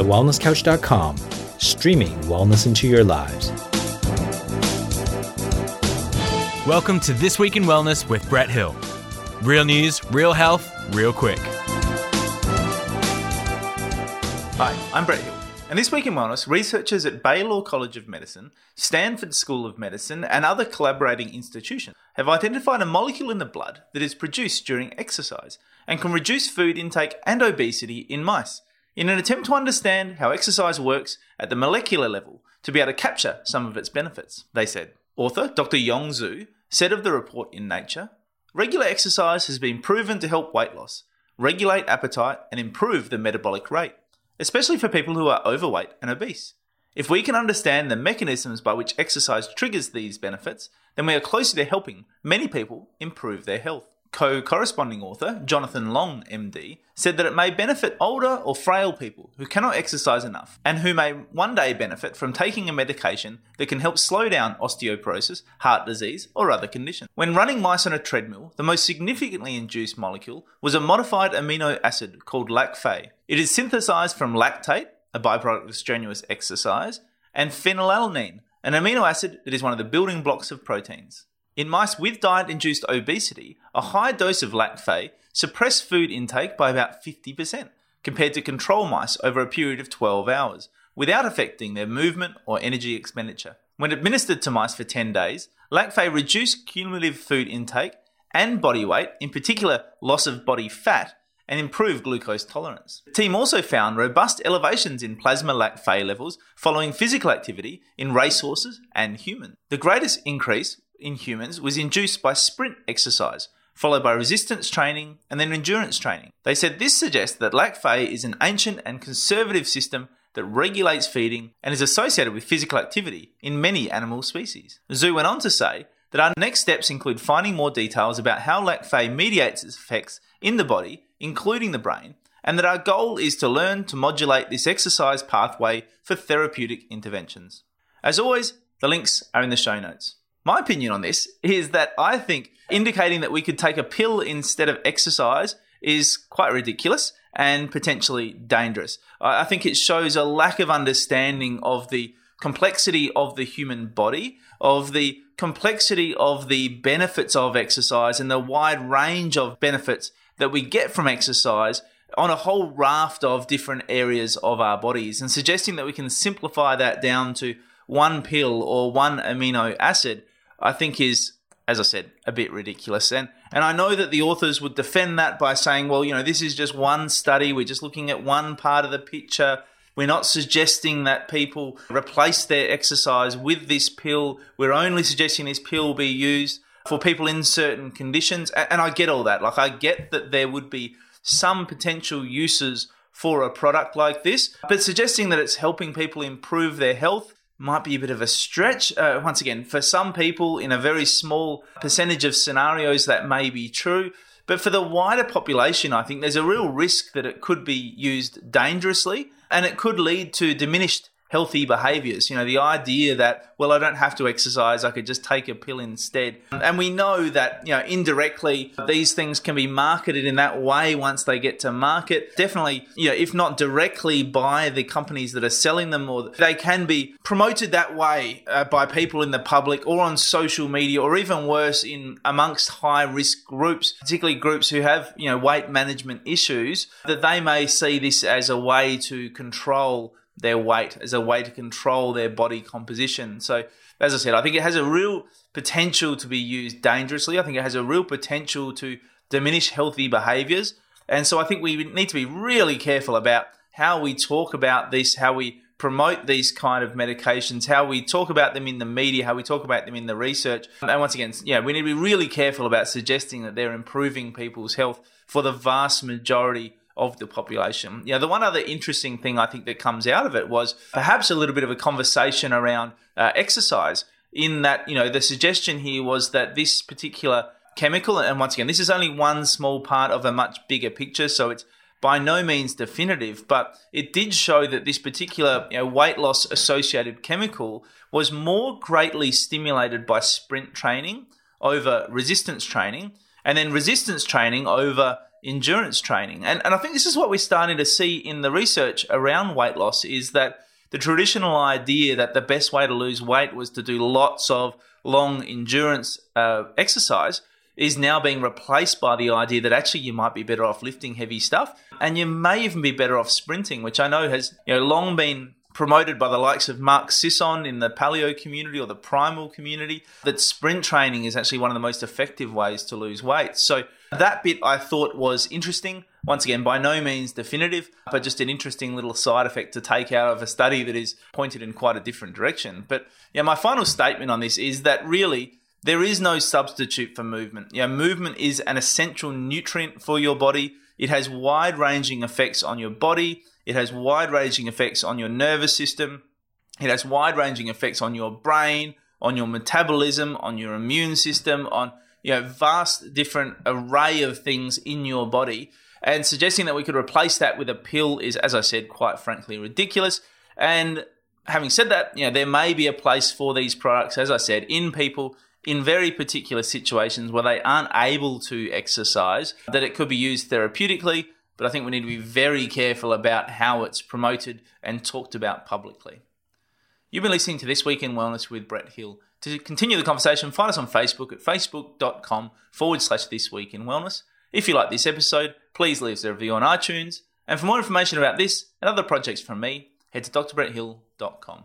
thewellnesscouch.com, streaming wellness into your lives. Welcome to This Week in Wellness with Brett Hill. Real news, real health, real quick. Hi, I'm Brett Hill. And this week in wellness, researchers at Baylor College of Medicine, Stanford School of Medicine, and other collaborating institutions have identified a molecule in the blood that is produced during exercise and can reduce food intake and obesity in mice in an attempt to understand how exercise works at the molecular level to be able to capture some of its benefits, they said. Author Dr. Yong Xu said of the report in Nature regular exercise has been proven to help weight loss, regulate appetite, and improve the metabolic rate especially for people who are overweight and obese. If we can understand the mechanisms by which exercise triggers these benefits, then we are closer to helping many people improve their health co corresponding author, Jonathan Long, MD, said that it may benefit older or frail people who cannot exercise enough and who may one day benefit from taking a medication that can help slow down osteoporosis, heart disease, or other conditions. When running mice on a treadmill, the most significantly induced molecule was a modified amino acid called lactate. It is synthesized from lactate, a byproduct of strenuous exercise, and phenylalanine, an amino acid that is one of the building blocks of proteins. In mice with diet induced obesity, a high dose of lactate suppressed food intake by about 50% compared to control mice over a period of 12 hours, without affecting their movement or energy expenditure. When administered to mice for 10 days, lactate reduced cumulative food intake and body weight, in particular loss of body fat, and improved glucose tolerance. The team also found robust elevations in plasma lactate levels following physical activity in racehorses and humans. The greatest increase in humans was induced by sprint exercise, followed by resistance training and then endurance training. They said this suggests that lactate is an ancient and conservative system that regulates feeding and is associated with physical activity in many animal species. Xu went on to say that our next steps include finding more details about how lactate mediates its effects in the body, including the brain, and that our goal is to learn to modulate this exercise pathway for therapeutic interventions. As always, the links are in the show notes. My opinion on this is that I think indicating that we could take a pill instead of exercise is quite ridiculous and potentially dangerous. I think it shows a lack of understanding of the complexity of the human body, of the complexity of the benefits of exercise, and the wide range of benefits that we get from exercise on a whole raft of different areas of our bodies, and suggesting that we can simplify that down to one pill or one amino acid I think is, as I said, a bit ridiculous. And and I know that the authors would defend that by saying, well, you know, this is just one study. We're just looking at one part of the picture. We're not suggesting that people replace their exercise with this pill. We're only suggesting this pill be used for people in certain conditions. And I get all that. Like, I get that there would be some potential uses for a product like this, but suggesting that it's helping people improve their health might be a bit of a stretch. Uh, once again, for some people, in a very small percentage of scenarios, that may be true. But for the wider population, I think there's a real risk that it could be used dangerously and it could lead to diminished healthy behaviors. You know, the idea that, well, I don't have to exercise, I could just take a pill instead. And we know that, you know, indirectly, these things can be marketed in that way once they get to market. Definitely, you know, if not directly by the companies that are selling them, or they can be promoted that way uh, by people in the public or on social media, or even worse, in amongst high risk groups, particularly groups who have, you know, weight management issues, that they may see this as a way to control their weight as a way to control their body composition. So, as I said, I think it has a real potential to be used dangerously. I think it has a real potential to diminish healthy behaviors. And so I think we need to be really careful about how we talk about this, how we promote these kind of medications, how we talk about them in the media, how we talk about them in the research. And once again, yeah, we need to be really careful about suggesting that they're improving people's health for the vast majority of the population. You know, the one other interesting thing I think that comes out of it was perhaps a little bit of a conversation around uh, exercise. In that, you know, the suggestion here was that this particular chemical, and once again, this is only one small part of a much bigger picture, so it's by no means definitive, but it did show that this particular you know, weight loss associated chemical was more greatly stimulated by sprint training over resistance training, and then resistance training over endurance training. And, and I think this is what we're starting to see in the research around weight loss is that the traditional idea that the best way to lose weight was to do lots of long endurance uh, exercise is now being replaced by the idea that actually you might be better off lifting heavy stuff and you may even be better off sprinting, which I know has you know long been promoted by the likes of Mark Sisson in the paleo community or the primal community that sprint training is actually one of the most effective ways to lose weight. So that bit I thought was interesting. Once again, by no means definitive, but just an interesting little side effect to take out of a study that is pointed in quite a different direction. But yeah, my final statement on this is that really there is no substitute for movement. Yeah, movement is an essential nutrient for your body. It has wide ranging effects on your body. It has wide ranging effects on your nervous system. It has wide ranging effects on your brain, on your metabolism, on your immune system, on you know vast different array of things in your body. And suggesting that we could replace that with a pill is, as I said, quite frankly ridiculous. And having said that, you know, there may be a place for these products, as I said, in people in very particular situations where they aren't able to exercise, that it could be used therapeutically. But I think we need to be very careful about how it's promoted and talked about publicly. You've been listening to This Week in Wellness with Brett Hill. To continue the conversation, find us on Facebook at facebook.com forward slash This Week in Wellness. If you like this episode, please leave us a review on iTunes. And for more information about this and other projects from me, head to drbretthill.com.